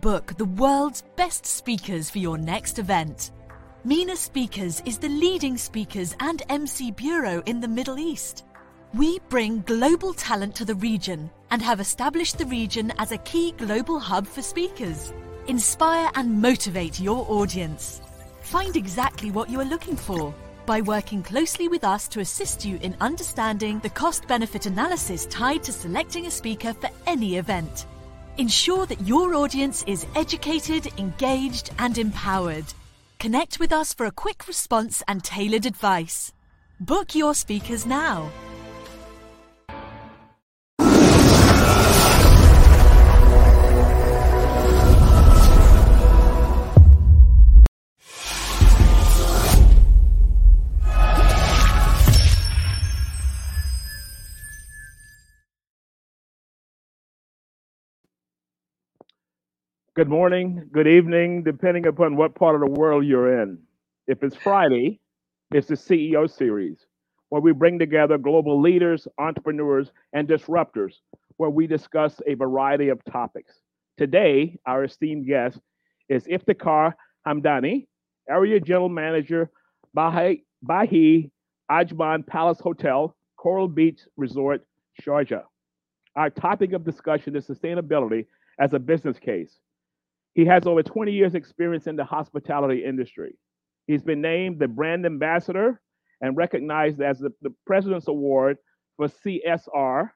Book the world's best speakers for your next event. MENA Speakers is the leading speakers and MC bureau in the Middle East. We bring global talent to the region and have established the region as a key global hub for speakers. Inspire and motivate your audience. Find exactly what you are looking for by working closely with us to assist you in understanding the cost benefit analysis tied to selecting a speaker for any event. Ensure that your audience is educated, engaged, and empowered. Connect with us for a quick response and tailored advice. Book your speakers now. Good morning, good evening, depending upon what part of the world you're in. If it's Friday, it's the CEO series, where we bring together global leaders, entrepreneurs, and disruptors, where we discuss a variety of topics. Today, our esteemed guest is Iftikhar Hamdani, Area General Manager, Bahi, Ajman Palace Hotel, Coral Beach Resort, Sharjah. Our topic of discussion is sustainability as a business case. He has over 20 years experience in the hospitality industry. He's been named the brand ambassador and recognized as the, the President's Award for CSR.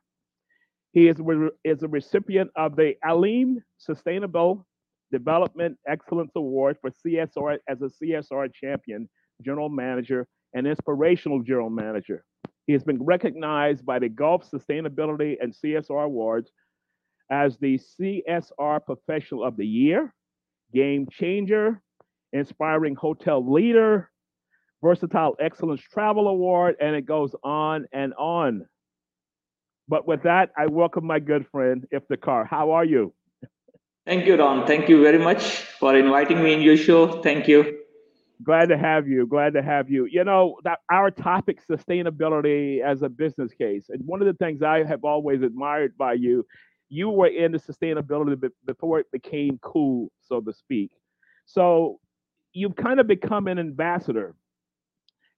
He is, is a recipient of the Alim Sustainable Development Excellence Award for CSR as a CSR champion, general manager, and inspirational general manager. He has been recognized by the Gulf Sustainability and CSR Awards as the CSR Professional of the Year, Game Changer, Inspiring Hotel Leader, Versatile Excellence Travel Award, and it goes on and on. But with that, I welcome my good friend Iftikhar. How are you? Thank you, Ron. Thank you very much for inviting me in your show. Thank you. Glad to have you. Glad to have you. You know, that our topic sustainability as a business case. And one of the things I have always admired by you you were in the sustainability before it became cool, so to speak. So you've kind of become an ambassador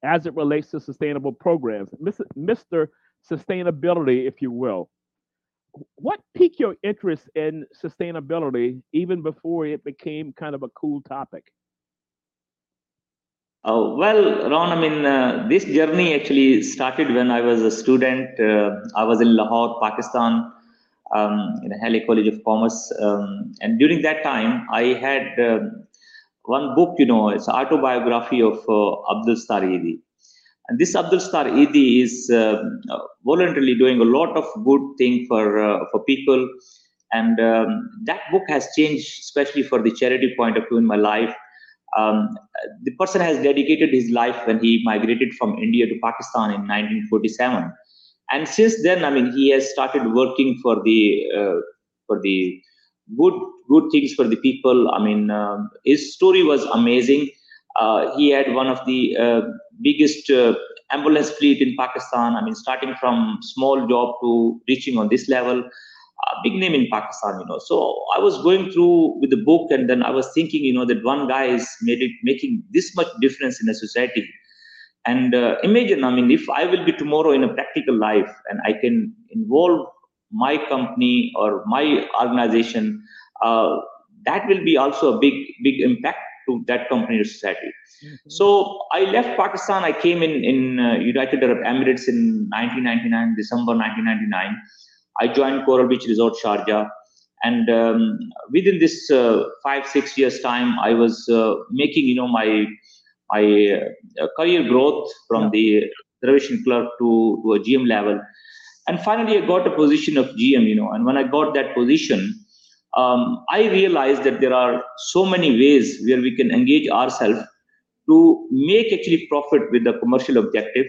as it relates to sustainable programs, Mr. Sustainability, if you will. What piqued your interest in sustainability even before it became kind of a cool topic? Oh, well, Ron, I mean, uh, this journey actually started when I was a student. Uh, I was in Lahore, Pakistan, um, in Hailey College of Commerce. Um, and during that time, I had um, one book, you know, it's autobiography of uh, Abdul Sattar Edhi. And this Abdul Sattar Edhi is uh, voluntarily doing a lot of good thing for uh, for people. And um, that book has changed, especially for the charity point of view in my life. Um, the person has dedicated his life when he migrated from India to Pakistan in 1947 and since then i mean he has started working for the uh, for the good good things for the people. I mean uh, his story was amazing. Uh, he had one of the uh, biggest uh, ambulance fleet in pakistan. I mean starting from small job to reaching on this level big name in pakistan you know. So i was going through with the book and then i was thinking you know that one guy is made it making this much difference in a society and uh, imagine i mean if i will be tomorrow in a practical life and i can involve my company or my organization uh, that will be also a big big impact to that company or society. Mm-hmm. so i left pakistan i came in in uh, united arab emirates in 1999 december 1999 i joined coral beach resort sharjah. And um, within this uh, five six years time i was uh, making you know my my uh, career growth from the reservation clerk to, to a GM level. And finally, I got a position of GM, you know, and when I got that position, um, I realized that there are so many ways where we can engage ourselves to make actually profit with the commercial objective.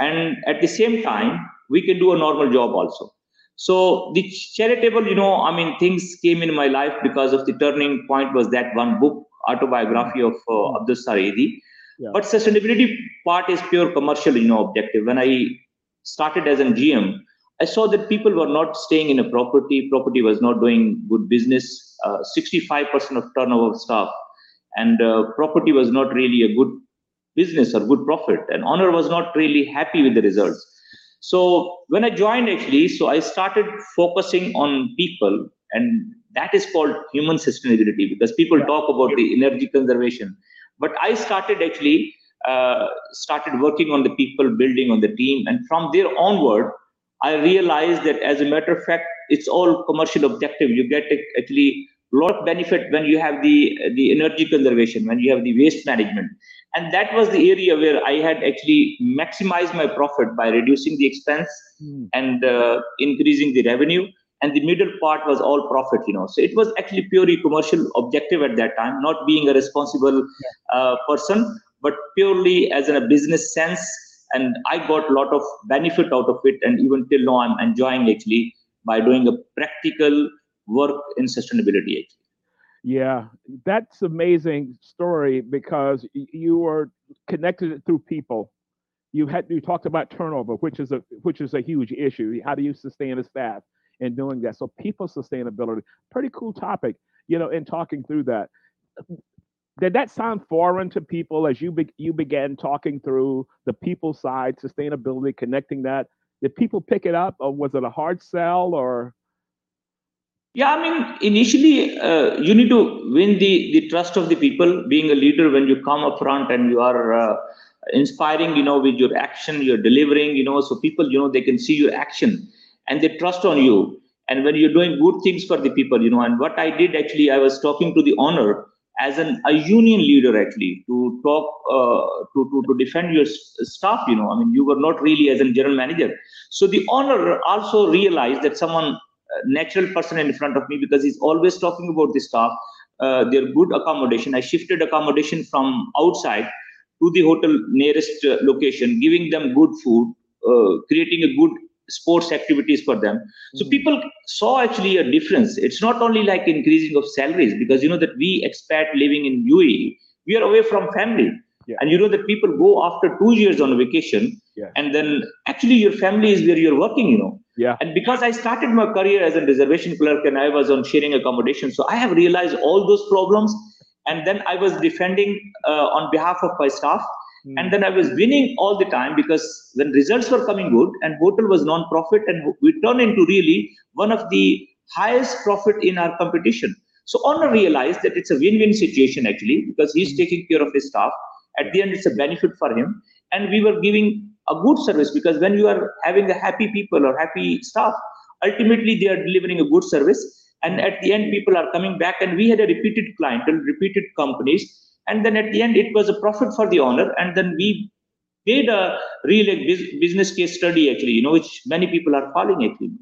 And at the same time, we can do a normal job also. So the charitable, you know, I mean, things came in my life because of the turning point was that one book, autobiography of uh, Abdul Sattar Edhi, yeah. But sustainability part is pure commercial, you know, objective. When I started as a GM, I saw that people were not staying in a property. Property was not doing good business. Uh, 65% of turnover of staff, and uh, property was not really a good business or good profit. And owner was not really happy with the results. So when I joined, actually, so I started focusing on people, and that is called human sustainability because people talk about the energy conservation, but I started actually uh, started working on the people, building on the team, and from there onward I realized that as a matter of fact, it's all commercial objective. You get actually a lot of benefit when you have the the energy conservation, when you have the waste management. And that was the area where I had actually maximized my profit by reducing the expense mm. and uh, increasing the revenue. And the middle part was all profit, you know. So it was actually purely commercial objective at that time, not being a responsible uh, person, but purely as in a business sense. And i got a lot of benefit out of it and even till now i'm enjoying actually by doing a practical work in sustainability actually. Yeah. That's amazing story because you were connected through people. You had you talked about turnover which is a which is a huge issue. How do you sustain a staff in doing that so people sustainability pretty cool topic you know in talking through that did that sound foreign to people as you be, you began talking through the people side, sustainability, connecting that? Did people pick it up, or was it a hard sell, or? Yeah, I mean, initially, uh, you need to win the the trust of the people. Being a leader, when you come up front and you are uh, inspiring, you know, with your action, you're delivering, you know, so people, you know, they can see your action and they trust on you. And when you're doing good things for the people, you know, and what I did actually, I was talking to the owner as an a union leader actually to talk uh, to, to to defend your staff you know i mean you were not really as a general manager so the owner also realized that someone uh, natural person in front of me because he's always talking about the staff uh, their good accommodation i shifted accommodation from outside to the hotel nearest uh, location giving them good food uh, creating a good sports activities for them. So mm-hmm. people saw actually a difference. It's not only like increasing of salaries because you know that we expat living in uae we are away from family. Yeah. and you know that people go after two years on vacation yeah. and then actually your family is where you're working you know. Yeah. And because i started my career as a reservation clerk and i was on sharing accommodation so i have realized all those problems. And then i was defending uh, on behalf of my staff and hmm. then I was winning all the time because when results were coming good and hotel was non-profit and we turned into really one of the highest profit in our competition. So Honor realized that it's a win-win situation actually because he's hmm. taking care of his staff. At the end, it's a benefit for him. And we were giving a good service because when you are having a happy people or happy staff, ultimately they are delivering a good service. And at the end, people are coming back. And we had a repeated clientele, repeated companies and then at the end it was a profit for the owner. And then we made a real business case study actually you know which many people are following actually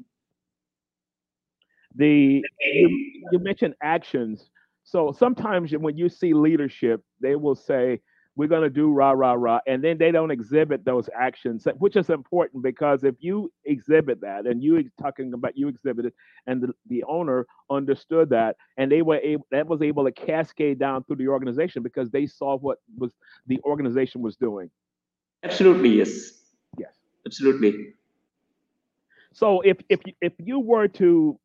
the you, you mentioned actions. So sometimes when you see leadership they will say we're going to do rah rah rah and then they don't exhibit those actions which is important because if you exhibit that and you talking about you exhibited and the, the owner understood that and they were able that was able to cascade down through the organization because they saw what was the organization was doing. Absolutely yes. Yes. Absolutely. So if if if you were to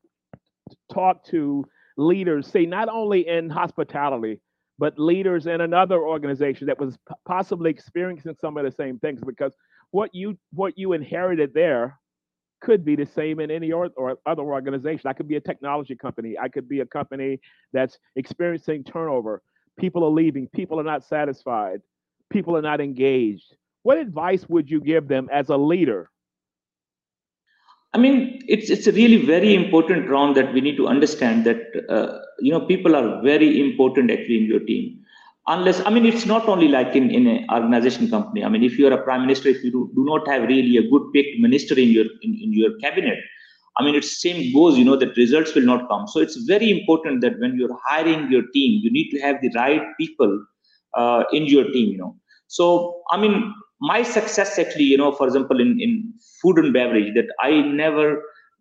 talk to leaders say not only in hospitality but leaders in another organization that was possibly experiencing some of the same things because what you what you inherited there could be the same in any or, or other organization. I could be a technology company. I could be a company that's experiencing turnover. People are leaving. People are not satisfied. People are not engaged. What advice would you give them as a leader I mean, it's it's a really very important round that we need to understand that uh, you know people are very important actually in your team. Unless I mean, it's not only like in in an organization company. I mean, if you are a prime minister, if you do, do not have really a good picked minister in your in, in your cabinet, I mean, it's same goes. You know that results will not come. So it's very important that when you're hiring your team, you need to have the right people uh, in your team. You know. So I mean, my success actually, you know, for example, in in food and beverage that I never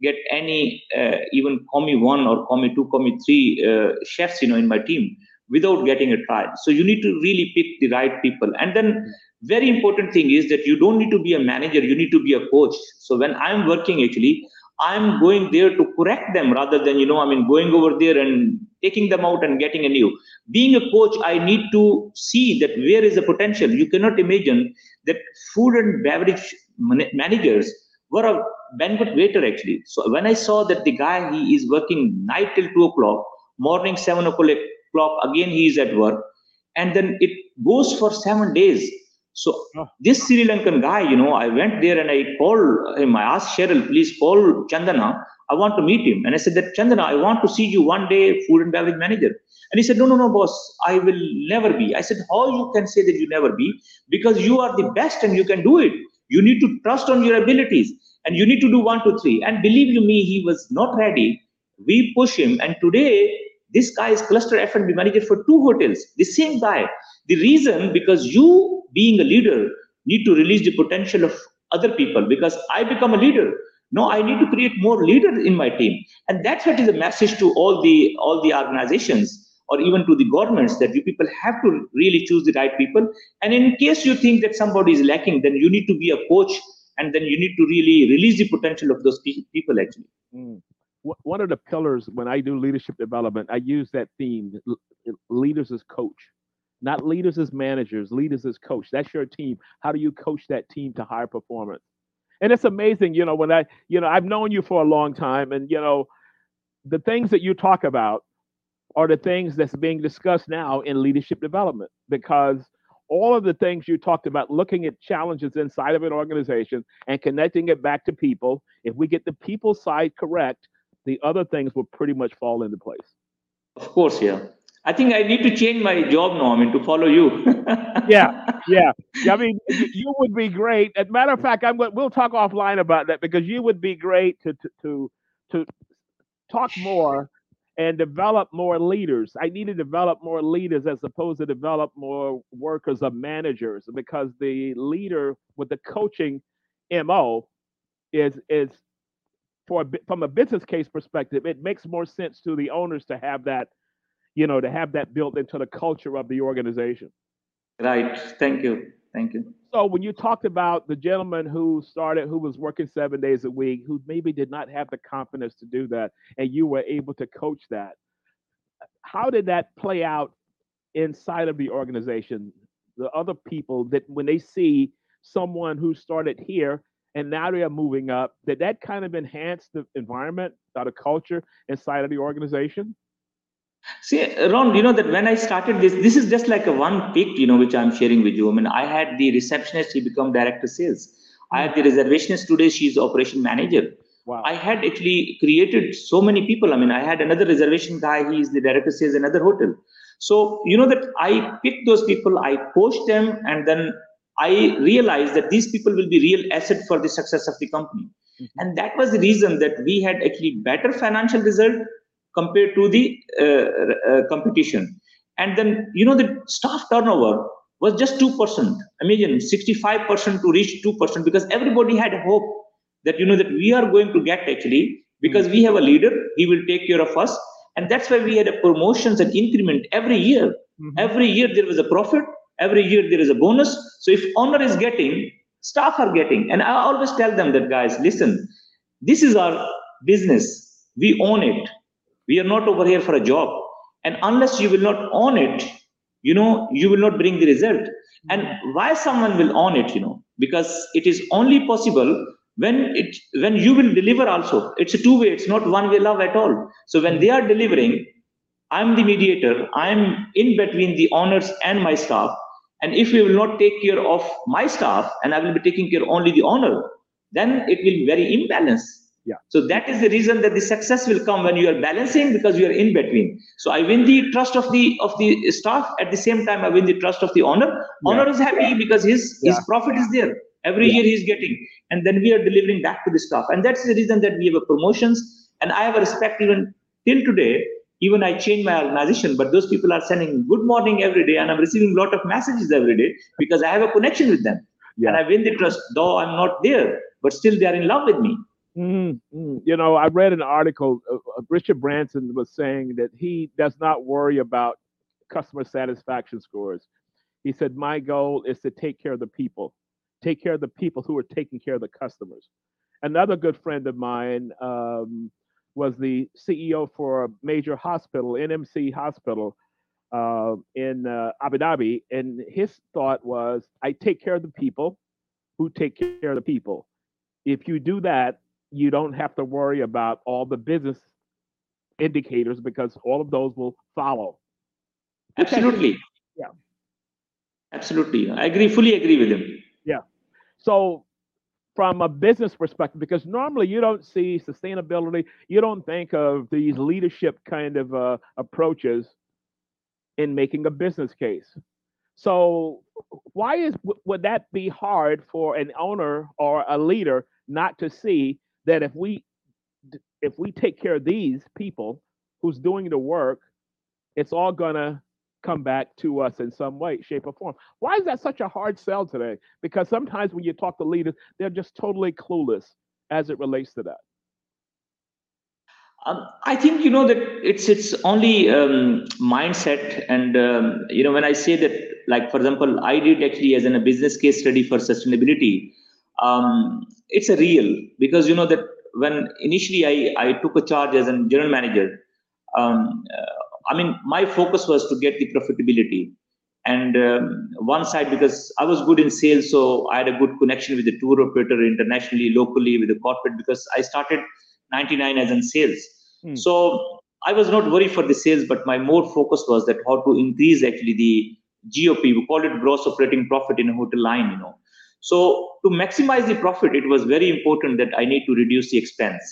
get any uh, even me one or me two, me three uh, chefs, you know, in my team. without getting a trial. So you need to really pick the right people. And then very important thing is that you don't need to be a manager, you need to be a coach. So when I'm working actually, I'm going there to correct them rather than, you know, I mean, going over there and taking them out and getting a new. Being a coach, I need to see that where is the potential. You cannot imagine that food and beverage managers were a banquet waiter actually. So when I saw that the guy, he is working night till two o'clock, morning seven o'clock, again he is at work. And then it goes for seven days so oh. this Sri Lankan guy, you know, I went there and I called him. I asked Cheryl, please call Chandana. I want to meet him. And I said that Chandana, I want to see you one day, food and beverage manager. And he said, no, no, no, boss, I will never be. I said, how you can say that you never be? Because you are the best and you can do it. You need to trust on your abilities and you need to do one, two, three. And believe you me, he was not ready. We push him. And today, this guy is cluster F&B manager for two hotels. The same guy. The reason, because you being a leader need to release the potential of other people because i become a leader no i need to create more leaders in my team and that's what is a message to all the all the organizations or even to the governments that you people have to really choose the right people and in case you think that somebody is lacking then you need to be a coach and then you need to really release the potential of those people actually mm. one of the pillars when i do leadership development i use that theme leaders as coach not leaders as managers, leaders as coach. That's your team. How do you coach that team to higher performance? And it's amazing, you know, when I, you know, I've known you for a long time, and you know, the things that you talk about are the things that's being discussed now in leadership development because all of the things you talked about looking at challenges inside of an organization and connecting it back to people if we get the people side correct the other things will pretty much fall into place. Of course yeah I think I need to change my job now. I mean, to follow you. yeah, yeah. I mean, you would be great. As a matter of fact, I'm. We'll talk offline about that because you would be great to to to, to talk more and develop more leaders. I need to develop more leaders as opposed to develop more workers or managers because the leader with the coaching mo is is for from a business case perspective, it makes more sense to the owners to have that you know, to have that built into the culture of the organization. Right. Thank you. Thank you. So when you talked about the gentleman who started, who was working seven days a week, who maybe did not have the confidence to do that, and you were able to coach that, how did that play out inside of the organization? The other people that when they see someone who started here and now they are moving up, did that kind of enhance the environment the culture inside of the organization? See, Ron, you know that when I started this, this is just like a one pick, you know, which I'm sharing with you. I mean, I had the receptionist, she become director sales. I had the reservationist today, she's operation manager. Wow. I had actually created so many people. I mean, I had another reservation guy, he is the director sales another hotel. So, you know that I picked those people, I coached them, and then I realized that these people will be real asset for the success of the company. Mm-hmm. And that was the reason that we had actually better financial result compared to the uh, uh, competition. And then, you know, the staff turnover was just 2%. Imagine 65% to reach 2% because everybody had hope that, you know, that we are going to get actually because we have a leader, he will take care of us. And that's why we had a promotions and increment every year. Mm-hmm. Every year there was a profit. Every year there is a bonus. So if owner is getting, staff are getting. And I always tell them that, guys, listen, this is our business. We own it we are not over here for a job. And unless you will not own it, you know, you will not bring the result. And why someone will own it, you know, because it is only possible when it when you will deliver also. It's a two-way, it's not one-way love at all. So when they are delivering, I'm the mediator, I'm in between the owners and my staff. And if we will not take care of my staff and I will be taking care only the owner, then it will be very imbalanced yeah. So that is the reason that the success will come when you are balancing because you are in between. So I win the trust of the of the staff at the same time I win the trust of the owner. Yeah. Owner is happy because his yeah. his profit is there. Every year he's getting, and then we are delivering back to the staff. And that's the reason that we have a promotions. And I have a respect even till today. Even I change my organization, but those people are sending good morning every day, and I'm receiving a lot of messages every day because I have a connection with them. yeah. And I win the trust, though I'm not there, but still they are in love with me. Mm-hmm. You know, I read an article. Uh, uh, Richard Branson was saying that he does not worry about customer satisfaction scores. He said, My goal is to take care of the people, take care of the people who are taking care of the customers. Another good friend of mine um, was the CEO for a major hospital, NMC Hospital uh, in uh, Abu Dhabi. And his thought was, I take care of the people who take care of the people. If you do that, you don't have to worry about all the business indicators because all of those will follow. Absolutely. Yeah. Absolutely. I agree, fully agree with him. Yeah. So from a business perspective, because normally you don't see sustainability, you don't think of these leadership kind of uh, approaches in making a business case. So why is would that be hard for an owner or a leader not to see that if we if we take care of these people who's doing the work, it's all gonna come back to us in some way, shape, or form. Why is that such a hard sell today? Because sometimes when you talk to leaders, they're just totally clueless as it relates to that. Um, I think you know that it's it's only um, mindset, and um, you know when I say that, like for example, I did actually as in a business case study for sustainability. Um, it's a real because you know that when initially I I took a charge as a general manager, um, uh, I mean, my focus was to get the profitability. And um, one side, because I was good in sales, so I had a good connection with the tour operator internationally, locally, with the corporate, because I started 99 as in sales. Hmm. So I was not worried for the sales, but my more focus was that how to increase actually the GOP. We call it gross operating profit in a hotel line, you know. So to maximize the profit, it was very important that I need to reduce the expense.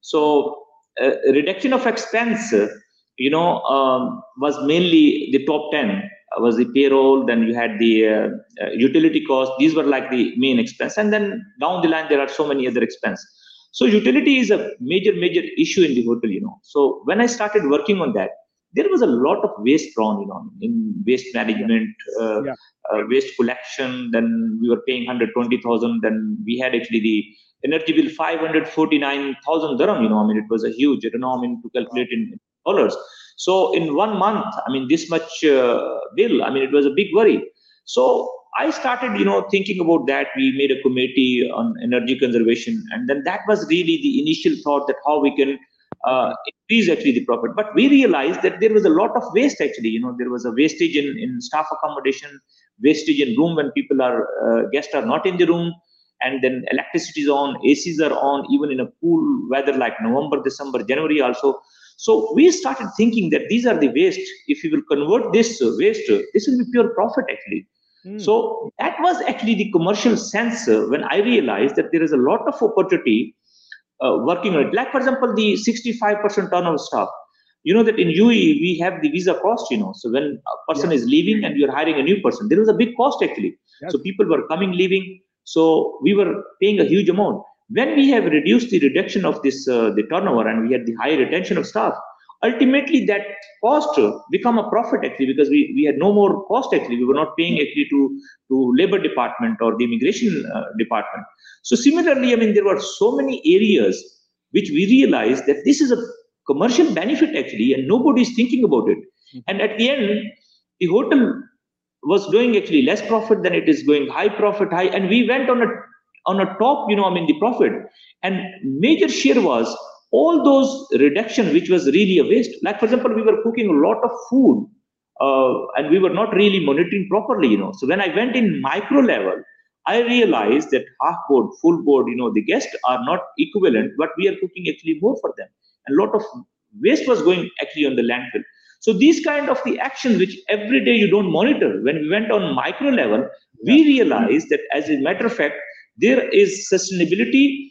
So uh, reduction of expense you know, um, was mainly the top 10 uh, was the payroll, then you had the uh, uh, utility cost. These were like the main expense. And then down the line, there are so many other expenses. So utility is a major, major issue in the hotel, you know. So when I started working on that, there was a lot of waste drawn, you know, in waste management, uh, yeah. uh, waste collection. Then we were paying 120,000. Then we had actually the energy bill 549,000 dirham, you know, I mean, it was a huge, I don't know, I mean, to calculate in dollars. So in one month, I mean, this much uh, bill, I mean, it was a big worry. So I started, you know, thinking about that. We made a committee on energy conservation, and then that was really the initial thought that how we can uh, increase actually the profit. But we realized that there was a lot of waste actually. You know, there was a wastage in, in staff accommodation, wastage in room when people are uh, guests are not in the room, and then electricity is on, ACs are on, even in a cool weather like November, December, January also. So we started thinking that these are the waste. If you will convert this waste, this will be pure profit actually. Mm. So that was actually the commercial sense when I realized that there is a lot of opportunity uh, working on it. Like for example, the 65% turnover staff. You know that in UAE we have the visa cost. You know, so when a person is leaving and you're hiring a new person, there is a big cost actually. Yes. So people were coming, leaving. So we were paying a huge amount when we have reduced the reduction of this uh, the turnover and we had the high retention of staff ultimately that cost become a profit actually because we, we had no more cost actually we were not paying actually to to labor department or the immigration uh, department so similarly i mean there were so many areas which we realized that this is a commercial benefit actually and nobody is thinking about it hmm. and at the end the hotel was doing actually less profit than it is going high profit high and we went on a on a top, you know, I mean, the profit. And major share was all those reduction, which was really a waste. Like, for example, we were cooking a lot of food uh, and we were not really monitoring properly, you know. So when I went in micro level, I realized that half board, full board, you know, the guests are not equivalent, but we are cooking actually more for them. And a lot of waste was going actually on the landfill. So these kind of the actions which every day you don't monitor, when we went on micro level, we realized that as a matter of fact, there is sustainability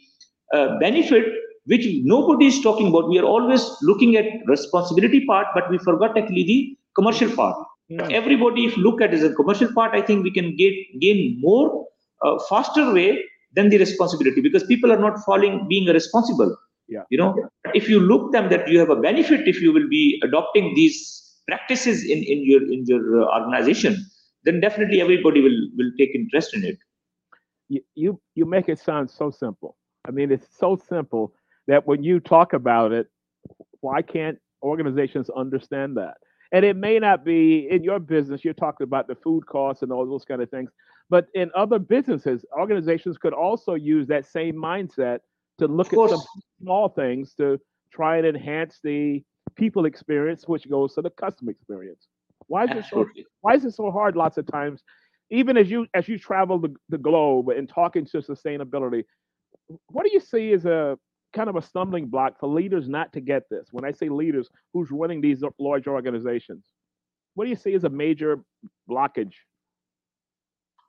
uh, benefit which nobody is talking about. We are always looking at responsibility part, but we forgot actually the commercial part. Yeah. Everybody, if look at as a commercial part, I think we can get gain more uh, faster way than the responsibility because people are not falling being responsible. Yeah. You know, yeah. if you look them that you have a benefit if you will be adopting these practices in, in your in your uh, organization, then definitely everybody will will take interest in it you, you you make it sound so simple. I mean, it's so simple that when you talk about it, why can't organizations understand that? And it may not be in your business, you're talking about the food costs and all those kind of things. But in other businesses, organizations could also use that same mindset to look at some small things to try and enhance the people experience, which goes to the customer experience. Why is Absolutely. it so why is it so hard lots of times? Even as you as you travel the, the globe and talking to sustainability, what do you see as a kind of a stumbling block for leaders not to get this? When I say leaders, who's running these large organizations? What do you see as a major blockage?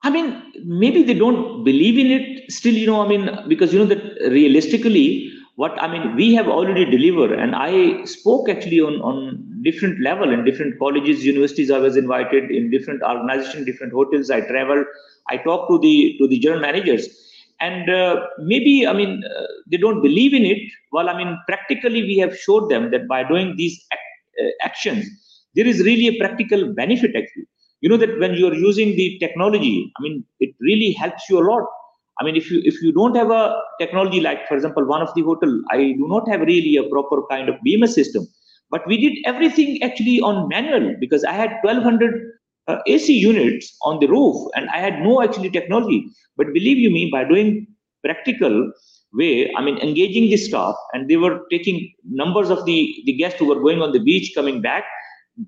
I mean, maybe they don't believe in it still, you know, I mean, because, you know, that realistically, what I mean, we have already delivered. And I spoke actually on, on different level in different colleges, universities. I was invited in different organizations, different hotels. I traveled. I talked to the to the general managers and uh, maybe i mean uh, they don't believe in it. Well i mean practically we have showed them that by doing these uh, actions there is really a practical benefit actually. You know that when you are using the technology i mean it really helps you a lot. I mean if you if you don't have a technology like for example one of the hotel i do not have really a proper kind of bms system. But we did everything actually on manual because i had 1200 uh, AC units on the roof, and I had no actually technology. But believe you me, by doing practical way, I mean engaging the staff, and they were taking numbers of the the guests who were going on the beach, coming back,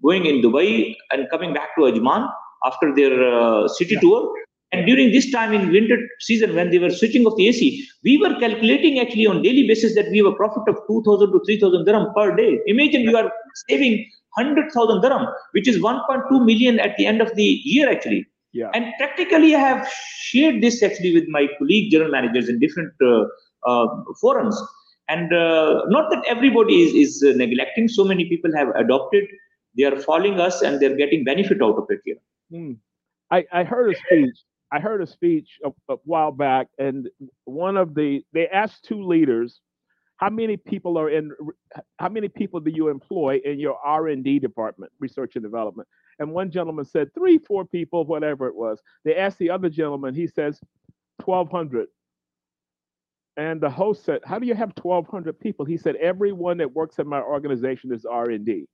going in Dubai, and coming back to Ajman after their uh, city yeah. tour. And during this time in winter season, when they were switching off the AC, we were calculating actually on daily basis that we have a profit of 2,000 to 3,000 dirham per day. Imagine you are saving 100,000 dirham, which is 1.2 million at the end of the year, actually. Yeah. And practically, I have shared this actually with my colleague general managers in different uh, uh, forums. And uh, not that everybody is, is uh, neglecting, so many people have adopted, they are following us and they're getting benefit out of it here. Hmm. I, I heard a speech. I heard a speech a, a while back, and one of the they asked two leaders how many people are in how many people do you employ in your r&d department research and development? And one gentleman said three four people whatever it was. They asked the other gentleman he says 1200 and the host said how do you have 1200 people? He said everyone that works in my organization is r&d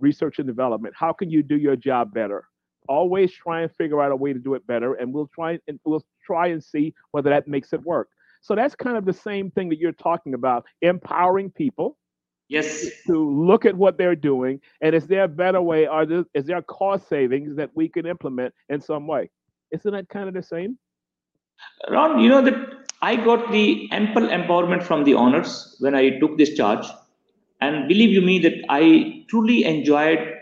research and development. How can you do your job better always try and figure out a way to do it better and we'll try and we'll try and see whether that makes it work so that's kind of the same thing that you're talking about empowering people. Yes. To look at what they're doing. And is there a better way? Are there, is there cost savings that we can implement in some way? Isn't that kind of the same? Ron, you know that I got the ample empowerment from the owners when I took this charge. And believe you me that I truly enjoyed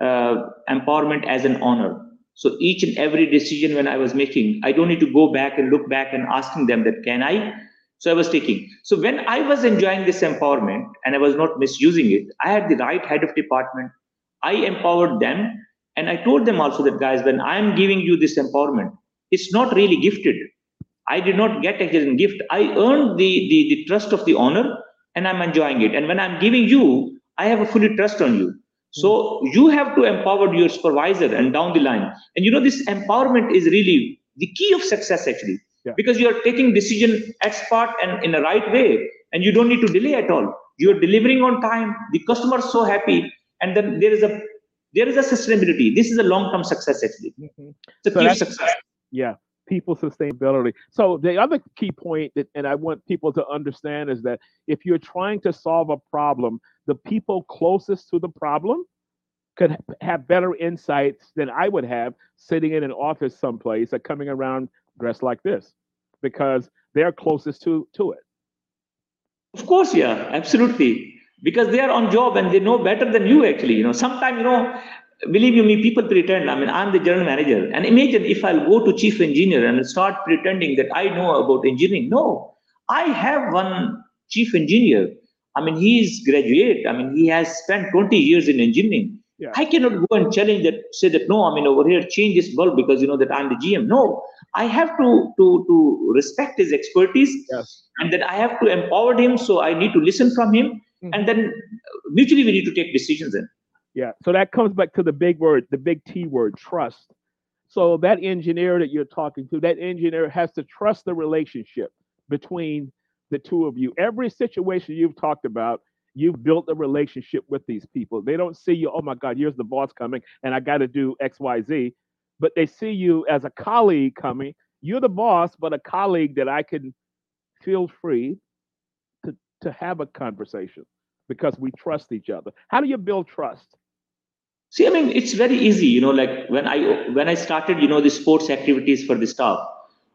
uh, empowerment as an owner so each and every decision when I was making, I don't need to go back and look back and asking them that can I? So I was taking. So when I was enjoying this empowerment and I was not misusing it, I had the right head of department. I empowered them. And I told them also that guys, when I'm giving you this empowerment, it's not really gifted. I did not get it as a gift. I earned the, the, the trust of the owner and I'm enjoying it. And when I'm giving you, I have a fully trust on you. So you have to empower your supervisor and down the line. And you know, this empowerment is really the key of success actually. Yeah. Because you are taking decision at spot and in the right way, and you don't need to delay at all. You are delivering on time. The customer is so happy, and then there is a there is a sustainability. This is a long-term success actually. Mm-hmm. It's a so key success. Yeah, people sustainability. So the other key point that, and I want people to understand is that if you're trying to solve a problem, the people closest to the problem could have better insights than I would have sitting in an office someplace or coming around dressed like this because they're closest to to it. Of course, yeah, absolutely. Because they are on job and they know better than you actually. You know, sometimes you know believe you me, people pretend. I mean, I'm the general manager. And imagine if I'll go to chief engineer and start pretending that I know about engineering. No, I have one chief engineer. I mean, he is graduate. I mean, he has spent 20 years in engineering. Yeah. I cannot go and challenge that, say that no, I mean over here change this bulb because you know that I'm the GM. No, I have to to to respect his expertise, yes. and then I have to empower him. So I need to listen from him, mm-hmm. and then mutually we need to take decisions. Then yeah. So that comes back to the big word, the big T word, trust. So that engineer that you're talking to, that engineer has to trust the relationship between the two of you. Every situation you've talked about you've built a relationship with these people. They don't see you, oh my God, here's the boss coming and I got to do XYZ, but they see you as a colleague coming. You're the boss, but a colleague that I can feel free to, to have a conversation because we trust each other. How do you build trust? See, I mean, it's very easy, you know, like when I when I started, you know, the sports activities for the staff.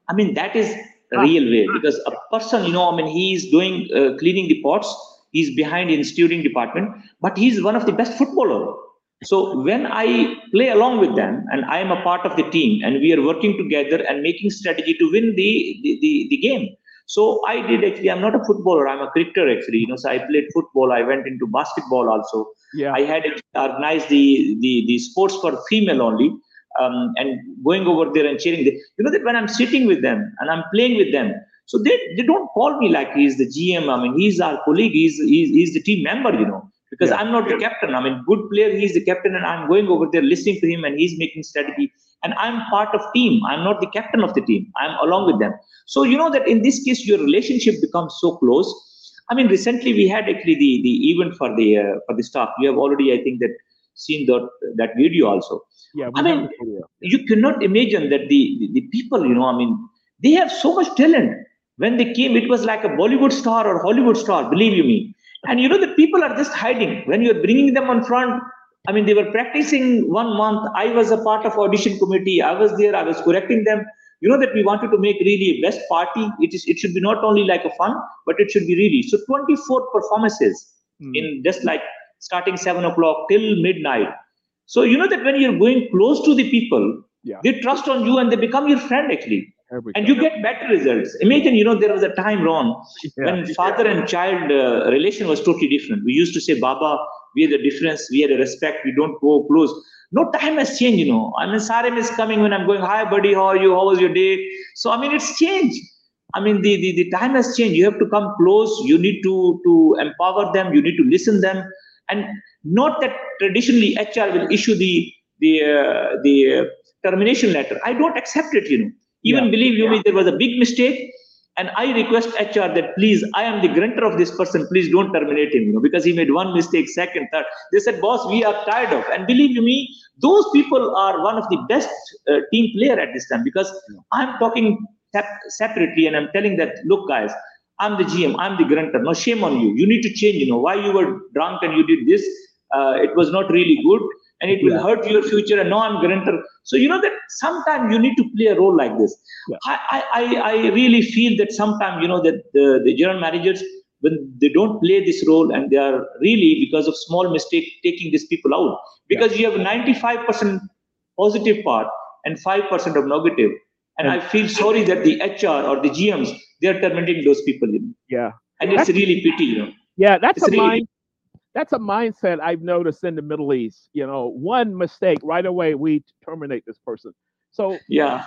I mean, that is real way. Because a person, you know, I mean, he's doing uh, cleaning the pots he's behind in steering department but he's one of the best footballer. So when i play along with them and i am a part of the team and we are working together and making strategy to win the the, the, the game. So i did actually i'm not a footballer i'm a cricketer actually you know so i played football i went into basketball also. Yeah. I had organized the the, the sports for female only um, and going over there and cheering them. you know that when i'm sitting with them and i'm playing with them so they, they don't call me like he's the GM. I mean, he's our colleague. He's, he's, he's the team member, you know, because yeah. I'm not the captain. I mean, good player, he's the captain, and I'm going over there listening to him, and he's making strategy. And I'm part of team. I'm not the captain of the team. I'm along with them. So you know that in this case, your relationship becomes so close. I mean, recently we had actually the the event for the uh, for the staff. You have already, I think, that seen that that video also. Yeah, I mean, you cannot imagine that the, the the people, you know, I mean, they have so much talent when they came, it was like a Bollywood star or Hollywood star, believe you me. And you know, the people are just hiding. When you're bringing them on front, I mean, they were practicing one month. I was a part of audition committee. I was there. I was correcting them. You know that we wanted to make really a best party. It is. It should be not only like a fun, but it should be really. So 24 performances mm. in just like starting seven o'clock till midnight. So you know that when you're going close to the people, yeah. they trust on you and they become your friend actually and you get better results. Imagine, you know, there was a time, Ron, yeah. when father and child uh, relation was totally different. We used to say, Baba, we had a difference, we had a respect, we don't go close. No time has changed, you know. I mean, Sarem is coming when I'm going, hi, buddy, how are you? How was your day? So, I mean, it's changed. I mean, the, the, the time has changed. You have to come close. You need to, to empower them. You need to listen them. And not that traditionally HR will issue the, the, uh, the termination letter. I don't accept it, you know even Yeah. believe you me, there was a big mistake. And I request HR that please, I am the grantor of this person. Please don't terminate him, you know, because he made one mistake, second, third. They said, boss, we are tired of. And believe you me, those people are one of the best uh, team player at this time because I'm talking separately and I'm telling that, look, guys, I'm the GM, I'm the grantor. No shame on you. You need to change. You know why you were drunk and you did this. Uh, it was not really good and it will hurt your future. And now I'm grantor. So you know that sometimes you need to play a role like this. Yeah. I, I, I really feel that sometimes you know that the, the general managers when they don't play this role and they are really because of small mistake taking these people out because you have 95% positive part and 5% of negative. And I feel sorry that the HR or the GMs they are terminating those people, you know. Yeah. and it's really pity, you know. Yeah, that's It's a really- mind. That's a mindset I've noticed in the Middle East. You know, one mistake right away we terminate this person. So, Yeah,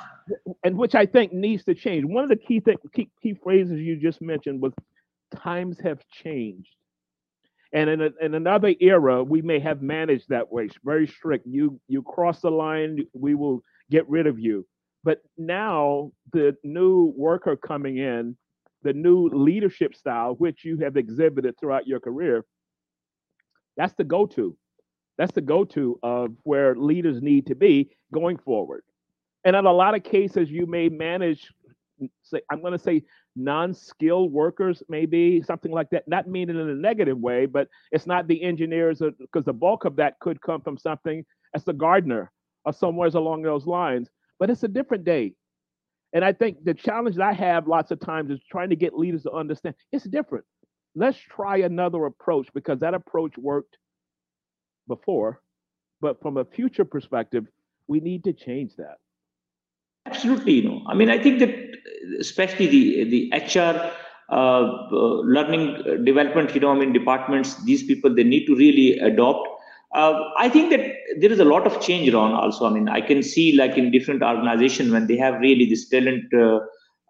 and which I think needs to change. One of the key thing, key, key phrases you just mentioned was times have changed. And in, a, in another era, we may have managed that way, very strict. You you cross the line, we will get rid of you. But now the new worker coming in, the new leadership style, which you have exhibited throughout your career, that's the go-to. That's the go-to of where leaders need to be going forward. And in a lot of cases, you may manage, say, I'm going to say non-skilled workers, maybe something like that. Not meaning in a negative way, but it's not the engineers, because the bulk of that could come from something as the gardener or somewhere along those lines. But it's a different day. And I think the challenge that I have lots of times is trying to get leaders to understand it's different. Let's try another approach because that approach worked before. But from a future perspective, we need to change that. absolutely. You know, I mean, I think that especially the the HR uh, uh, learning uh, development, you know, I mean, departments, these people they need to really adopt. Uh, I think that there is a lot of change around also. I mean, I can see like in different organizations when they have really this talent uh,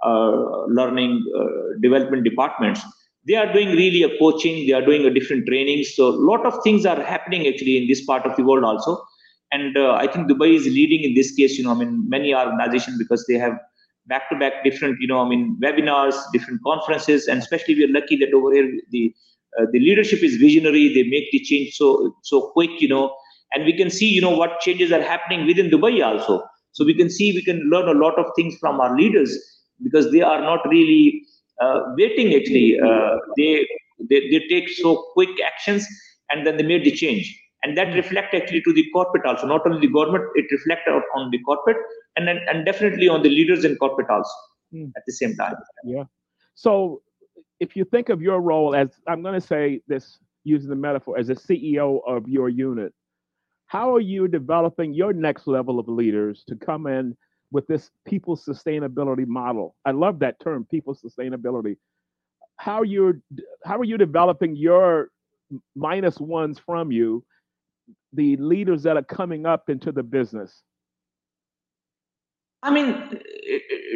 uh, learning uh, development departments, they are doing really a coaching, they are doing a different training. So a lot of things are happening actually in this part of the world also. And uh, I think Dubai is leading in this case. You know, I mean, many organizations because they have back-to-back different, you know, I mean, webinars, different conferences, and especially we are lucky that over here the uh, the leadership is visionary. They make the change so so quick, you know, and we can see, you know, what changes are happening within Dubai also. So we can see we can learn a lot of things from our leaders because they are not really uh, waiting. Actually, uh, they, they they take so quick actions and then they made the change and that reflect actually to the corporate also not only the government it reflect on the corporate and then, and definitely on the leaders in corporate also mm. at the same time yeah so if you think of your role as i'm going to say this using the metaphor as a ceo of your unit how are you developing your next level of leaders to come in with this people sustainability model? I love that term people sustainability. How you how are you developing your minus ones from you the leaders that are coming up into the business? I mean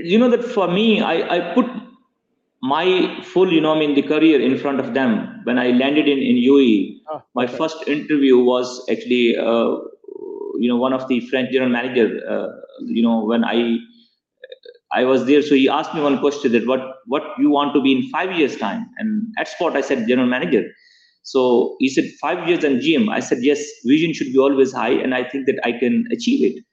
you know that for me i i put my full you know i mean the career in front of them when i landed in in uae oh, ah, my first interview was actually uh, you know one of the french general manager uh, you know when i i was there so he asked me one question that what what you want to be in 5 years time and at spot i said general manager so he said, five years and GM. I said, yes, vision should be always high, and I think that I can achieve it.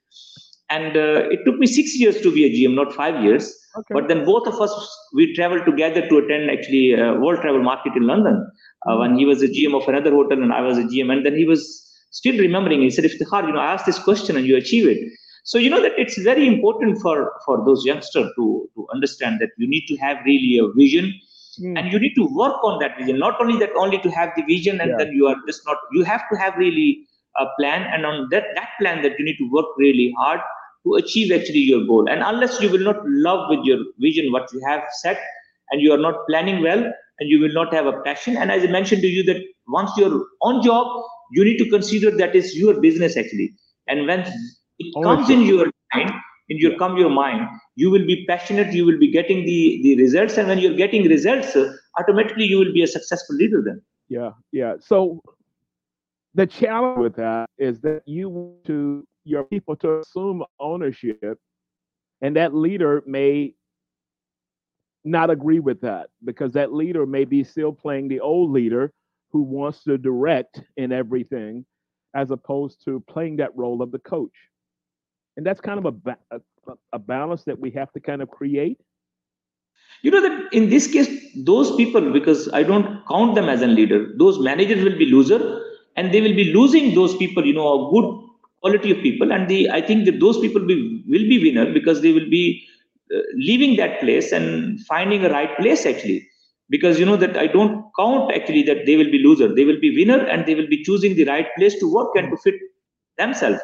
And uh, it took me six years to be a GM, not five years. Okay. But then both of us, we traveled together to attend actually a World Travel Market in London uh, when he was a GM of another hotel and I was a GM. And then he was still remembering. He said, if Iftikhar, you know, I asked this question and you achieve it. So you know that it's very important for for those youngsters to to understand that you need to have really a vision mm. and you need to work on that vision not only that only to have the vision and yeah. then you are just not you have to have really a plan and on that that plan that you need to work really hard to achieve actually your goal. And unless you will not love with your vision what you have set and you are not planning well and you will not have a passion. And as i mentioned to you that once you're on job you need to consider that is your business actually. And when it comes in your mind in your come your mind you will be passionate you will be getting the the results. And when you're getting results automatically you will be a successful leader then. Yeah yeah. So the challenge with that is that you want to your people to assume ownership and that leader may not agree with that because that leader may be still playing the old leader who wants to direct in everything as opposed to playing that role of the coach. And that's kind of a, a, a balance that we have to kind of create. You know that in this case those people because i don't count them as a leader those managers will be loser and they will be losing those people you know a good quality of people and the i think that those people be, will be winner because they will be uh, leaving that place and finding a right place actually because you know that i don't count actually that they will be loser they will be winner and they will be choosing the right place to work and to fit themselves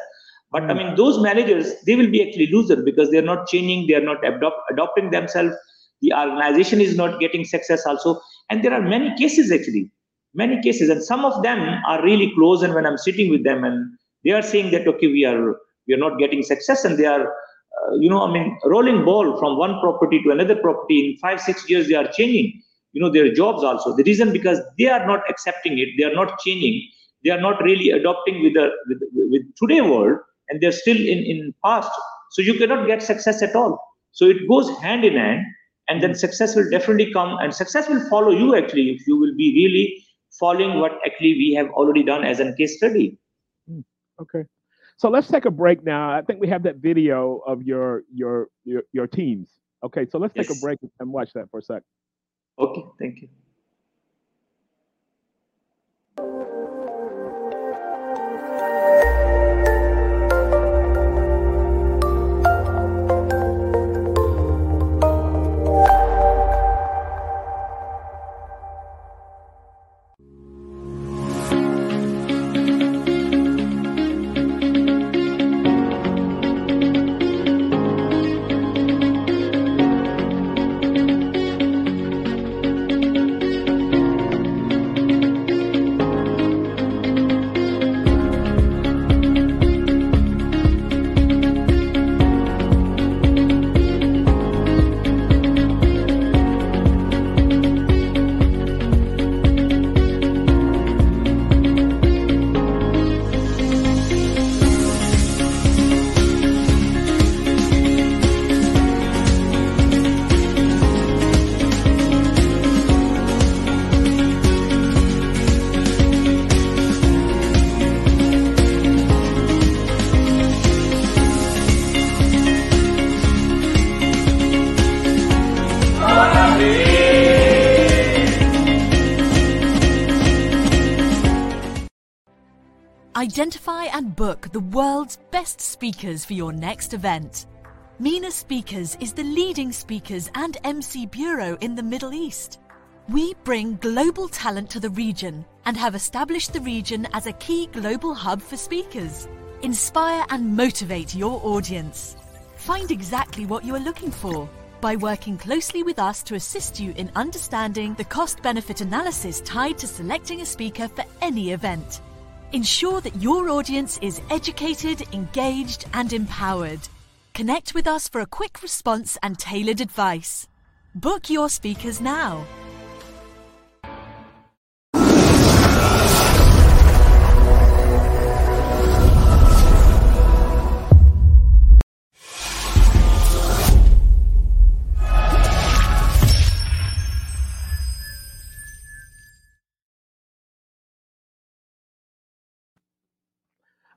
but. I hmm. mean, those managers, they will be actually loser because they're not changing, they're not adopt, adopting themselves. The organization is not getting success also. And there are many cases actually, many cases. And some of them are really close. And when I'm sitting with them and they are saying that, okay, we are, we are not getting success and they are, uh, you know, I mean, rolling ball from one property to another property in five, six years, they are changing, you know, their jobs also. The reason because they are not accepting it, they are not changing, they are not really adopting with the with, with today world and they're still in in past. So you cannot get success at all. So it goes hand in hand and then success will definitely come and success will follow you actually if you will be really following what actually we have already done as a case study okay. So let's take a break now. I think we have that video of your your your, your teams. Okay so let's yes. take a break and watch that for a sec. Okay thank you Identify and book the world's best speakers for your next event. MENA Speakers is the leading speakers and MC bureau in the Middle East. We bring global talent to the region and have established the region as a key global hub for speakers. Inspire and motivate your audience. Find exactly what you are looking for by working closely with us to assist you in understanding the cost benefit analysis tied to selecting a speaker for any event. Ensure that your audience is educated, engaged, and empowered. Connect with us for a quick response and tailored advice. Book your speakers now.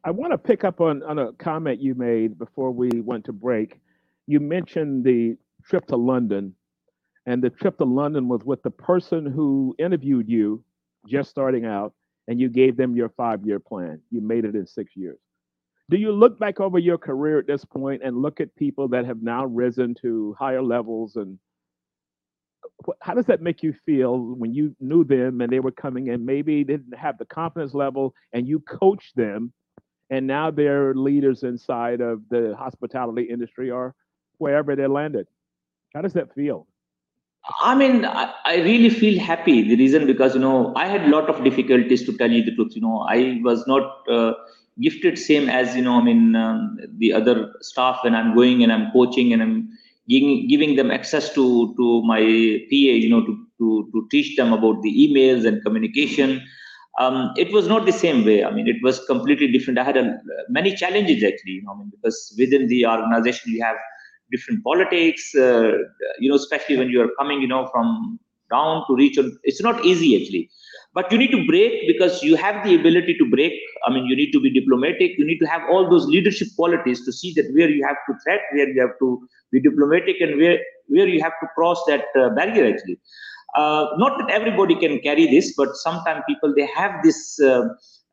I want to pick up on, on a comment you made before we went to break. You mentioned the trip to London, and the trip to London was with the person who interviewed you just starting out, and you gave them your five year plan. You made it in six years. Do you look back over your career at this point and look at people that have now risen to higher levels and how does that make you feel when you knew them and they were coming in maybe didn't have the confidence level and you coached them and now they're leaders inside of the hospitality industry or wherever they landed. How does that feel? I mean, I, I, really feel happy. The reason because you know I had a lot of difficulties to tell you the truth. You know, I was not uh, gifted same as you know. I mean, um, the other staff when I'm going and I'm coaching and I'm giving, giving them access to to my PA. You know, to to to teach them about the emails and communication um, it was not the same way. I mean, it was completely different. I had a, many challenges actually, you know, I mean, because within the organization you have different politics, uh, you know, especially when you are coming, you know, from down to reach. It's not easy actually, but you need to break because you have the ability to break. I mean, you need to be diplomatic. You need to have all those leadership qualities to see that where you have to threat, where you have to be diplomatic, and where where you have to cross that uh, barrier actually. Uh, not that everybody can carry this, but sometimes people they have this uh,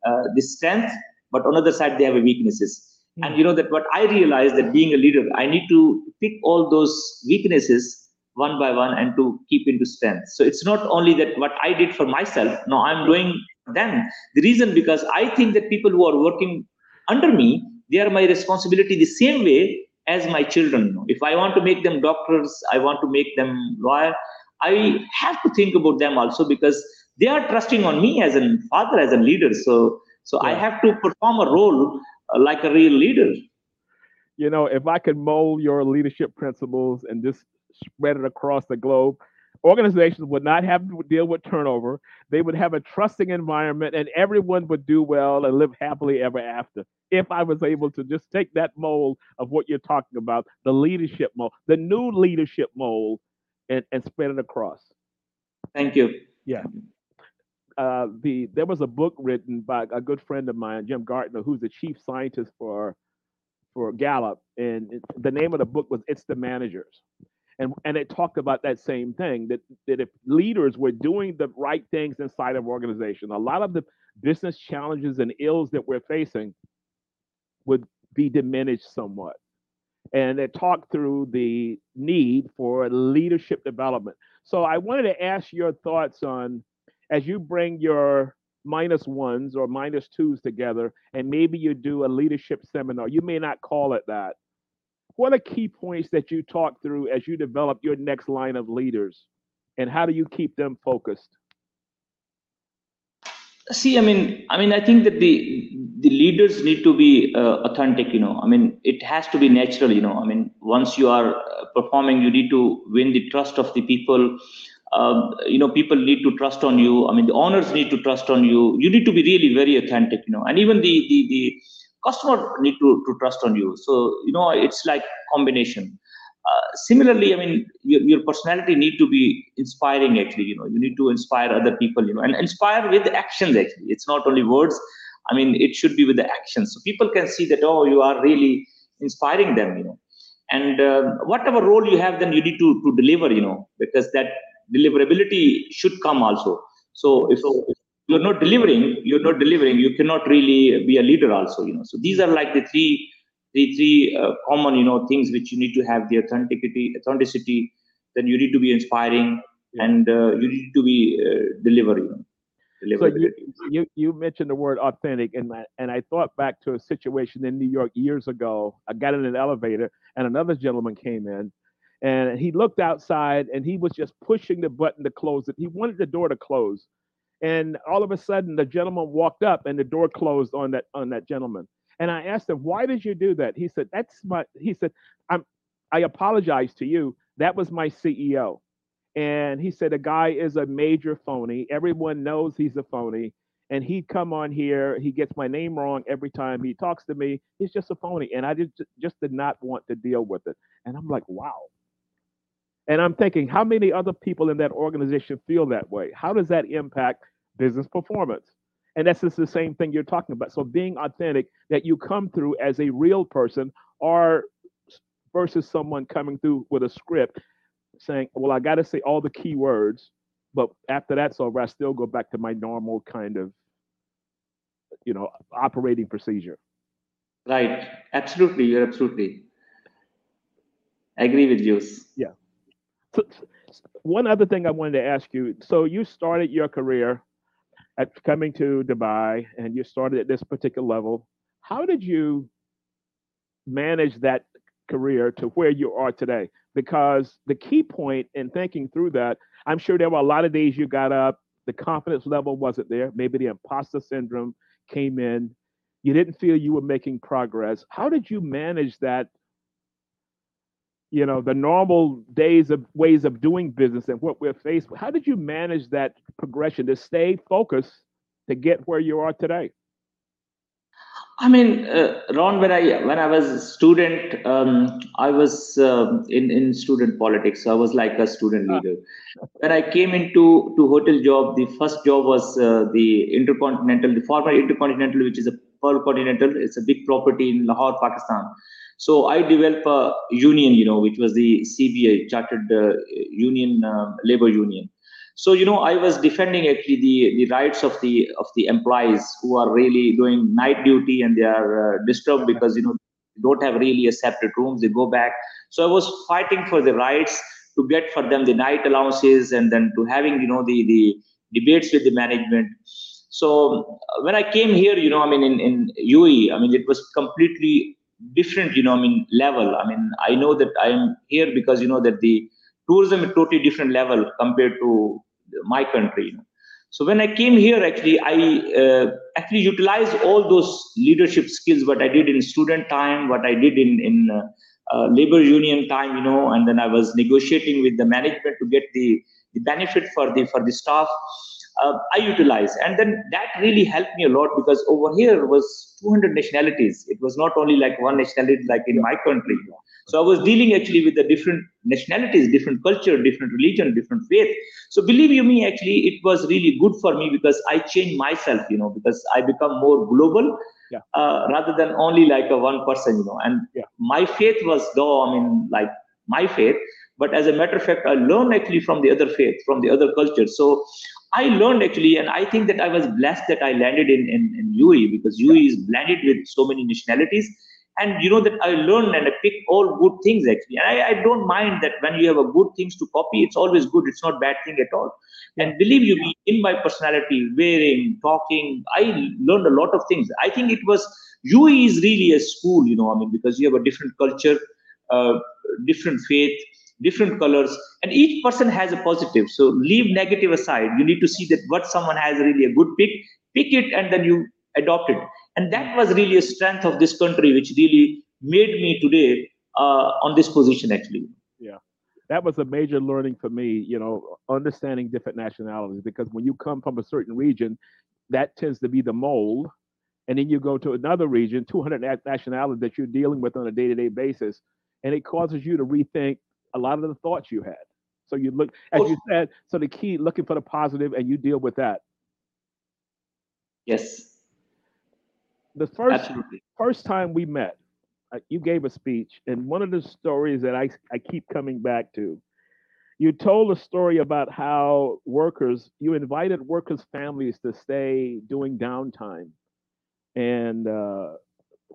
uh, this strength, but on the other side they have weaknesses. Mm. And you know that what I realized that being a leader, I need to pick all those weaknesses one by one and to keep into strength. So it's not only that what I did for myself. No, I'm doing them. The reason because I think that people who are working under me, they are my responsibility the same way as my children. If I want to make them doctors, I want to make them lawyer. I have to think about them also because they are trusting on me as a father, as a leader. So, so yeah. I have to perform a role uh, like a real leader. You know, if I could mold your leadership principles and just spread it across the globe, organizations would not have to deal with turnover. They would have a trusting environment and everyone would do well and live happily ever after. If I was able to just take that mold of what you're talking about, the leadership mold, the new leadership mold, and, and spread it across. Thank you. Yeah. Uh, the there was a book written by a good friend of mine, Jim Harter, who's the chief scientist for for Gallup, and it, the name of the book was "It's the Managers," and and it talked about that same thing that that if leaders were doing the right things inside of organization, a lot of the business challenges and ills that we're facing would be diminished somewhat and it talked through the need for leadership development. So I wanted to ask your thoughts on as you bring your minus ones or minus twos together, and maybe you do a leadership seminar. You may not call it that. What are key points that you talk through as you develop your next line of leaders, and how do you keep them focused? See, I mean, I mean, I think that the the leaders need to be uh, authentic you know. I mean it has to be natural you know. I mean once you are uh, performing you need to win the trust of the people. Um, you know people need to trust on you. I mean the owners need to trust on you. You need to be really very authentic you know. And even the the, the customer need to, to trust on you. So you know it's like combination. Uh, similarly i mean your, your personality need to be inspiring actually you know. You need to inspire other people you know. And inspire with actions actually. It's not only words I mean, it should be with the action. So people can see that, oh, you are really inspiring them, you know. And uh, whatever role you have, then you need to, to deliver, you know, because that deliverability should come also. So if, you're not delivering, you're not delivering, you cannot really be a leader also, you know. So these are like the three, the three uh, common, you know, things which you need to have the authenticity, authenticity, then you need to be inspiring yeah. and uh, you need to be uh, delivering. So you, you, you mentioned the word authentic, and I, and I thought back to a situation in New York years ago. I got in an elevator, and another gentleman came in, and he looked outside, and he was just pushing the button to close it. He wanted the door to close, and all of a sudden, the gentleman walked up, and the door closed on that on that gentleman. And I asked him, "Why did you do that?" He said, "That's my." He said, "I'm. I apologize to you. That was my CEO." And he said, The guy is a major phony. Everyone knows he's a phony. And he'd come on here. He gets my name wrong every time he talks to me. He's just a phony. And I just, just did not want to deal with it. And I'm like, wow. And I'm thinking, how many other people in that organization feel that way? How does that impact business performance? And that's just the same thing you're talking about. So being authentic, that you come through as a real person or versus someone coming through with a script saying, well, I got to say all the key words, but after that's over, I still go back to my normal kind of, you know, operating procedure. Right. Absolutely. You're absolutely. I agree with you. Yeah. So, one other thing I wanted to ask you. So you started your career at coming to Dubai and you started at this particular level. How did you manage that career to where you are today? Because the key point in thinking through that, I'm sure there were a lot of days you got up, the confidence level wasn't there. Maybe the imposter syndrome came in. You didn't feel you were making progress. How did you manage that? You know, the normal days of ways of doing business and what we're faced with. How did you manage that progression to stay focused to get where you are today? I mean, uh, Ron, when I when I was a student, um, I was uh, in in student politics. So I was like a student ah. leader. When I came into to hotel job, the first job was uh, the Intercontinental, the former Intercontinental, which is a Pearl Continental. It's a big property in Lahore, Pakistan. So I developed a union, you know, which was the CBA, Chartered uh, Union uh, Labor Union so you know i was defending actually the the rights of the of the employees who are really doing night duty and they are uh, disturbed because you know don't have really a separate rooms they go back. So i was fighting for the rights to get for them the night allowances and then to having you know the the debates with the management. So when i came here you know i mean in, in uae i mean it was completely different you know i mean level. I mean i know that i am here because you know that the tourism is totally different level compared to my country. So when I came here, actually, I uh, actually utilized all those leadership skills. What I did in student time, what I did in in uh, uh, labor union time, you know, and then I was negotiating with the management to get the, the benefit for the for the staff. Uh, I utilized, and then that really helped me a lot because over here was 200 nationalities. It was not only like one nationality like in my country. So I was dealing actually with the different nationalities, different culture, different religion, different faith. So believe you me, actually, it was really good for me because I changed myself, you know, because I become more global yeah. uh, rather than only like a one person, you know. And yeah. my faith was though, I mean, like my faith, but as a matter of fact, I learned actually from the other faith, from the other culture. So I learned actually, and I think that I was blessed that I landed in, in, in UAE because UAE is blended with so many nationalities and you know that i learn and i pick all good things actually. And I, I, don't mind that when you have a good things to copy it's always good. It's not bad thing at all. And believe you me in my personality wearing talking i learned a lot of things. I think it was UAE is really a school you know i mean because you have a different culture uh, different faith different colors and each person has a positive. So leave negative aside. You need to see that what someone has really a good pick pick it and then you adopt it and that was really a strength of this country, which really made me today uh, on this position, actually. Yeah. That was a major learning for me, you know, understanding different nationalities, because when you come from a certain region, that tends to be the mold. And then you go to another region, 200 nationalities that you're dealing with on a day to day basis, and it causes you to rethink a lot of the thoughts you had. So you look, as you said, so the key, looking for the positive, and you deal with that. Yes the first Absolutely. first time we met, uh, you gave a speech, and one of the stories that I I keep coming back to you told a story about how workers, you invited workers' families to stay doing downtime and uh,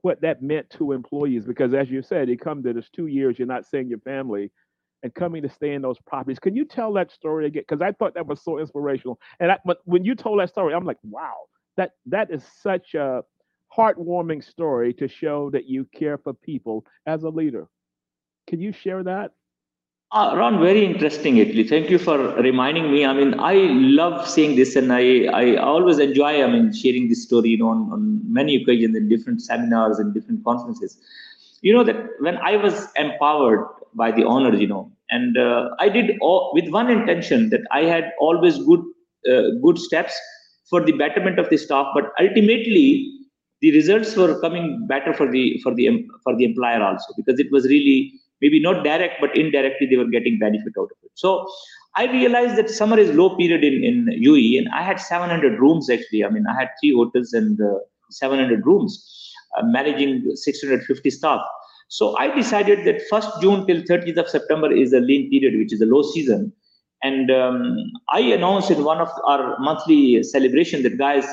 what that meant to employees. Because as you said, you come to this two years, you're not seeing your family and coming to stay in those properties. Can you tell that story again? Because I thought that was so inspirational. And I, but when you told that story, I'm like, wow, that that is such a heartwarming story to show that you care for people as a leader. Can you share that? Uh, Ron, very interesting actually. Thank you for reminding me. I mean, I love seeing this and I, I always enjoy, I mean, sharing this story, you know, on, on many occasions in different seminars and different conferences. You know, that when I was empowered by the owners, you know, and uh, I did all, with one intention that I had always good, uh, good steps for the betterment of the staff, but ultimately the results were coming better for the, for the, for the employer also, because it was really maybe not direct, but indirectly they were getting benefit out of it. So I realized that summer is low period in, in UAE, and I had 700 rooms actually. I mean, I had three hotels and uh, 700 rooms, uh, managing 650 staff. So I decided that 1st June till 30th of September is a lean period, which is a low season. And um, I announced in one of our monthly celebration that guys,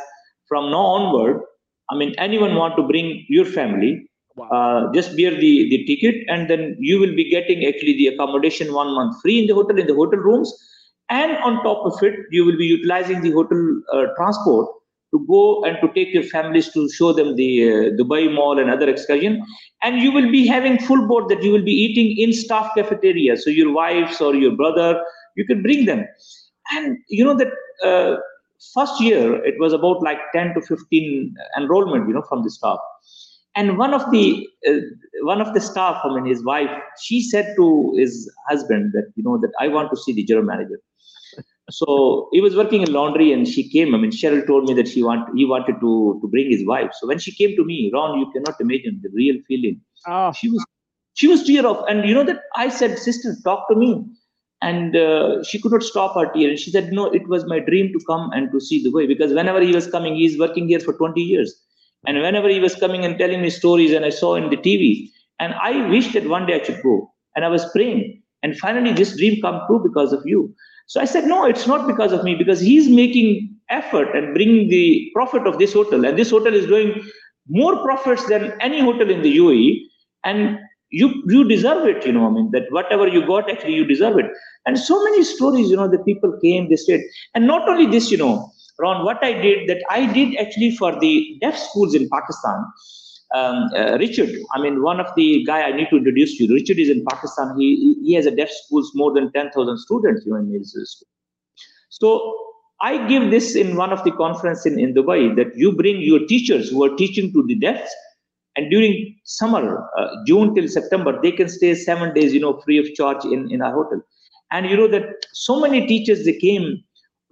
from now onward, I mean, anyone want to bring your family, Wow. Uh, just bear the, the ticket and then you will be getting actually the accommodation one month free in the hotel, in the hotel rooms. And on top of it, you will be utilizing the hotel uh, transport to go and to take your families to show them the uh, Dubai Mall and other excursion. And you will be having full board that you will be eating in staff cafeteria. So your wives or your brother, you can bring them. And you know that uh, first year, it was about like 10 to 15 enrollment, you know, from the staff. And one of the uh, one of the staff i mean his wife she said to his husband that you know that i want to see the general manager. So he was working in laundry and she came. I mean cheryl told me that she want he wanted to to bring his wife. So when she came to me ron you cannot imagine the real feeling. Oh. she was she was tear off and you know that i said sister talk to me and uh, she could not stop her tear and she said no it was my dream to come and to see the way because whenever he was coming he's working here for 20 years and whenever he was coming and telling me stories, and I saw in the TV, and I wished that one day I should go. And I was praying. And finally, this dream come true because of you. So I said, no, it's not because of me, because he's making effort and bringing the profit of this hotel. And this hotel is doing more profits than any hotel in the UAE. And you you deserve it, you know, I mean, that whatever you got, actually, you deserve it. And so many stories, you know, the people came, they said, and not only this, you know, Ron, what I did that I did actually for the deaf schools in Pakistan. Um, uh, Richard, I mean, one of the guy I need to introduce you. Richard is in Pakistan. He he has a deaf schools more than ten thousand students you know, in his school. So I give this in one of the conference in, in Dubai that you bring your teachers who are teaching to the deaf, and during summer, uh, June till September, they can stay seven days, you know, free of charge in in our hotel. And you know that so many teachers they came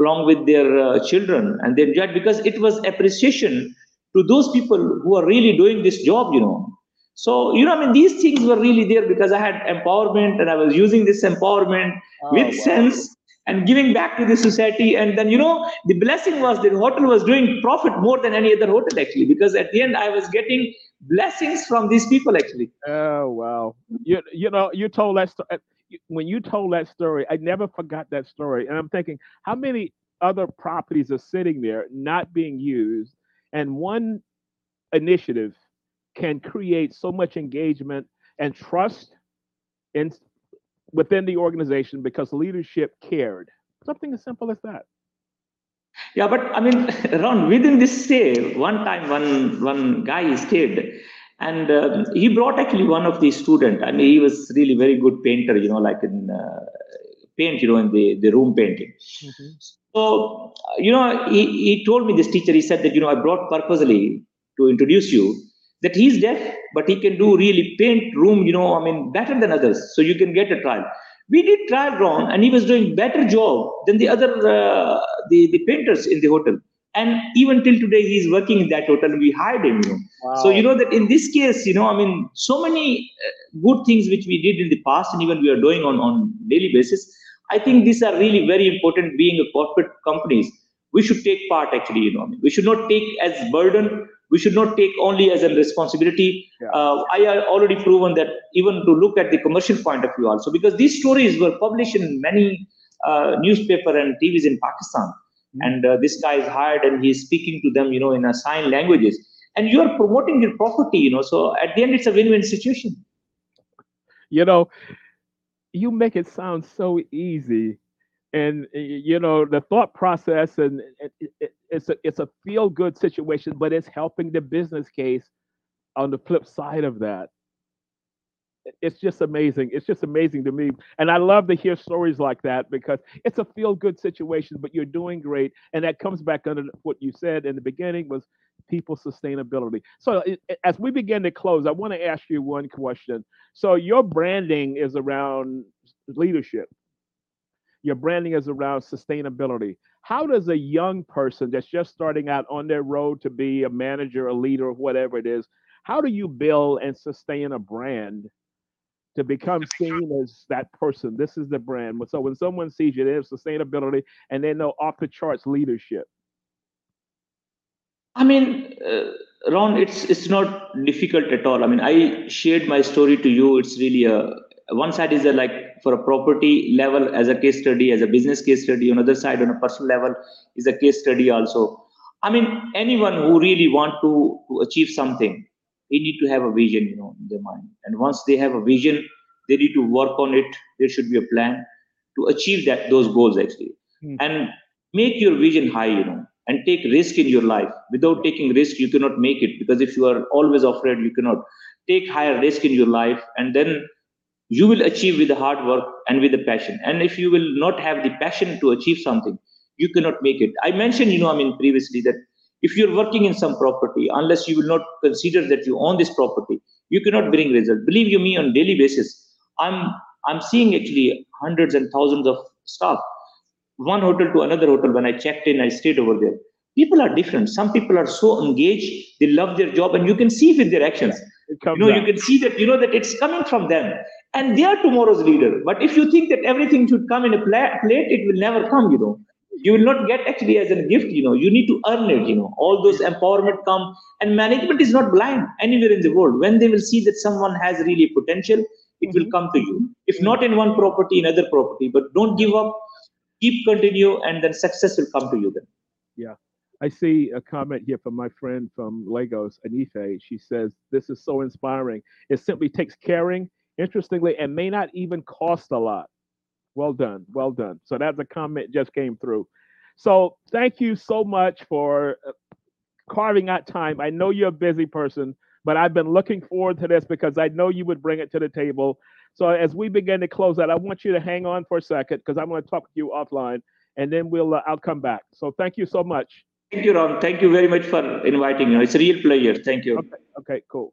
along with their uh, children and they enjoyed because it was appreciation to those people who are really doing this job you know so you know i mean these things were really there because i had empowerment and i was using this empowerment oh, with wow. sense and giving back to the society and then you know the blessing was the hotel was doing profit more than any other hotel actually because at the end i was getting blessings from these people actually oh wow you, you know you told that story uh, when you told that story, I never forgot that story. And I'm thinking, how many other properties are sitting there not being used? And one initiative can create so much engagement and trust in within the organization because leadership cared. Something as simple as that. Yeah, but I mean, Ron, within this stay, one time one one guy stayed and uh, he brought actually one of the student i mean he was really very good painter you know like in uh, paint you know in the, the room painting mm-hmm. so you know he, he told me this teacher he said that you know i brought purposely to introduce you that he's deaf but he can do really paint room you know i mean better than others so you can get a trial. We did trial run and he was doing better job than the other uh, the, the painters in the hotel. And even till today he's working in that hotel we hired him you know. Wow. so you know that in this case you know i mean so many uh, good things which we did in the past and even we are doing on on daily basis i think these are really very important being a corporate companies. We should take part actually you know we should not take as burden we should not take only as a responsibility. Yeah. Uh, I have already proven that even to look at the commercial point of view also, because these stories were published in many uh, newspaper and TVs in Pakistan. Mhm. And uh, this guy is hired and he's speaking to them, you know, in a sign languages. And you are promoting your property, you know. So at the end, it's a win-win situation. you know, you make it sound so easy, and you know the thought process, and it, it, it- it's a it's a feel good situation, but it's helping the business case on the flip side of that. It's just amazing. It's just amazing to me, and I love to hear stories like that because it's a feel good situation, but you're doing great, and that comes back under what you said in the beginning was people sustainability. So as we begin to close, I want to ask you one question. So your branding is around leadership. Your branding is around sustainability. How does a young person that's just starting out on their road to be a manager, a leader, or whatever it is, how do you build and sustain a brand to become seen as that person? This is the brand. So when someone sees you, there's sustainability and they know off the charts leadership. I mean, uh, Ron, it's it's not difficult at all. I mean, I shared my story to you. It's really a one side is a, like for a property level as a case study, as a business case study. On other side, on a personal level, is a case study also. I mean, anyone who really want to, to achieve something, they need to have a vision, you know, in their mind. And once they have a vision, they need to work on it. There should be a plan to achieve that those goals actually, Hmm. and make your vision high, you know, and take risk in your life. Without taking risk, you cannot make it because if you are always afraid, you cannot take higher risk in your life, and then you will achieve with the hard work and with the passion. And if you will not have the passion to achieve something, you cannot make it. I mentioned, you know, I mean, previously that if you're working in some property, unless you will not consider that you own this property, you cannot bring result. Believe you me, on daily basis, I'm I'm seeing actually hundreds and thousands of staff, one hotel to another hotel. When I checked in, I stayed over there. People are different. Some people are so engaged, they love their job, and you can see with their actions you know out. you can see that you know that it's coming from them. And they are tomorrow's leader. But if you think that everything should come in a pla- plate it will never come you know. You will not get actually as a gift you know. You need to earn it you know. All those empowerment come. And management is not blind anywhere in the world. When they will see that someone has really potential it will Mhm. come to you. If not in one property in other property. But don't give up. Keep continue and then success will come to you then I see a comment here from my friend from Lagos, Anife. She says, This is so inspiring. It simply takes caring, interestingly, and may not even cost a lot. Well done. Well done. So that's a comment just came through. So thank you so much for uh, carving out time. I know you're a busy person, but I've been looking forward to this because I know you would bring it to the table. So as we begin to close out, I want you to hang on for a second because I'm going to talk to you offline and then we'll uh, I'll come back. So thank you so much. Thank you ron. Thank you very much for inviting me. It's a real pleasure. Thank you. Okay, okay, cool.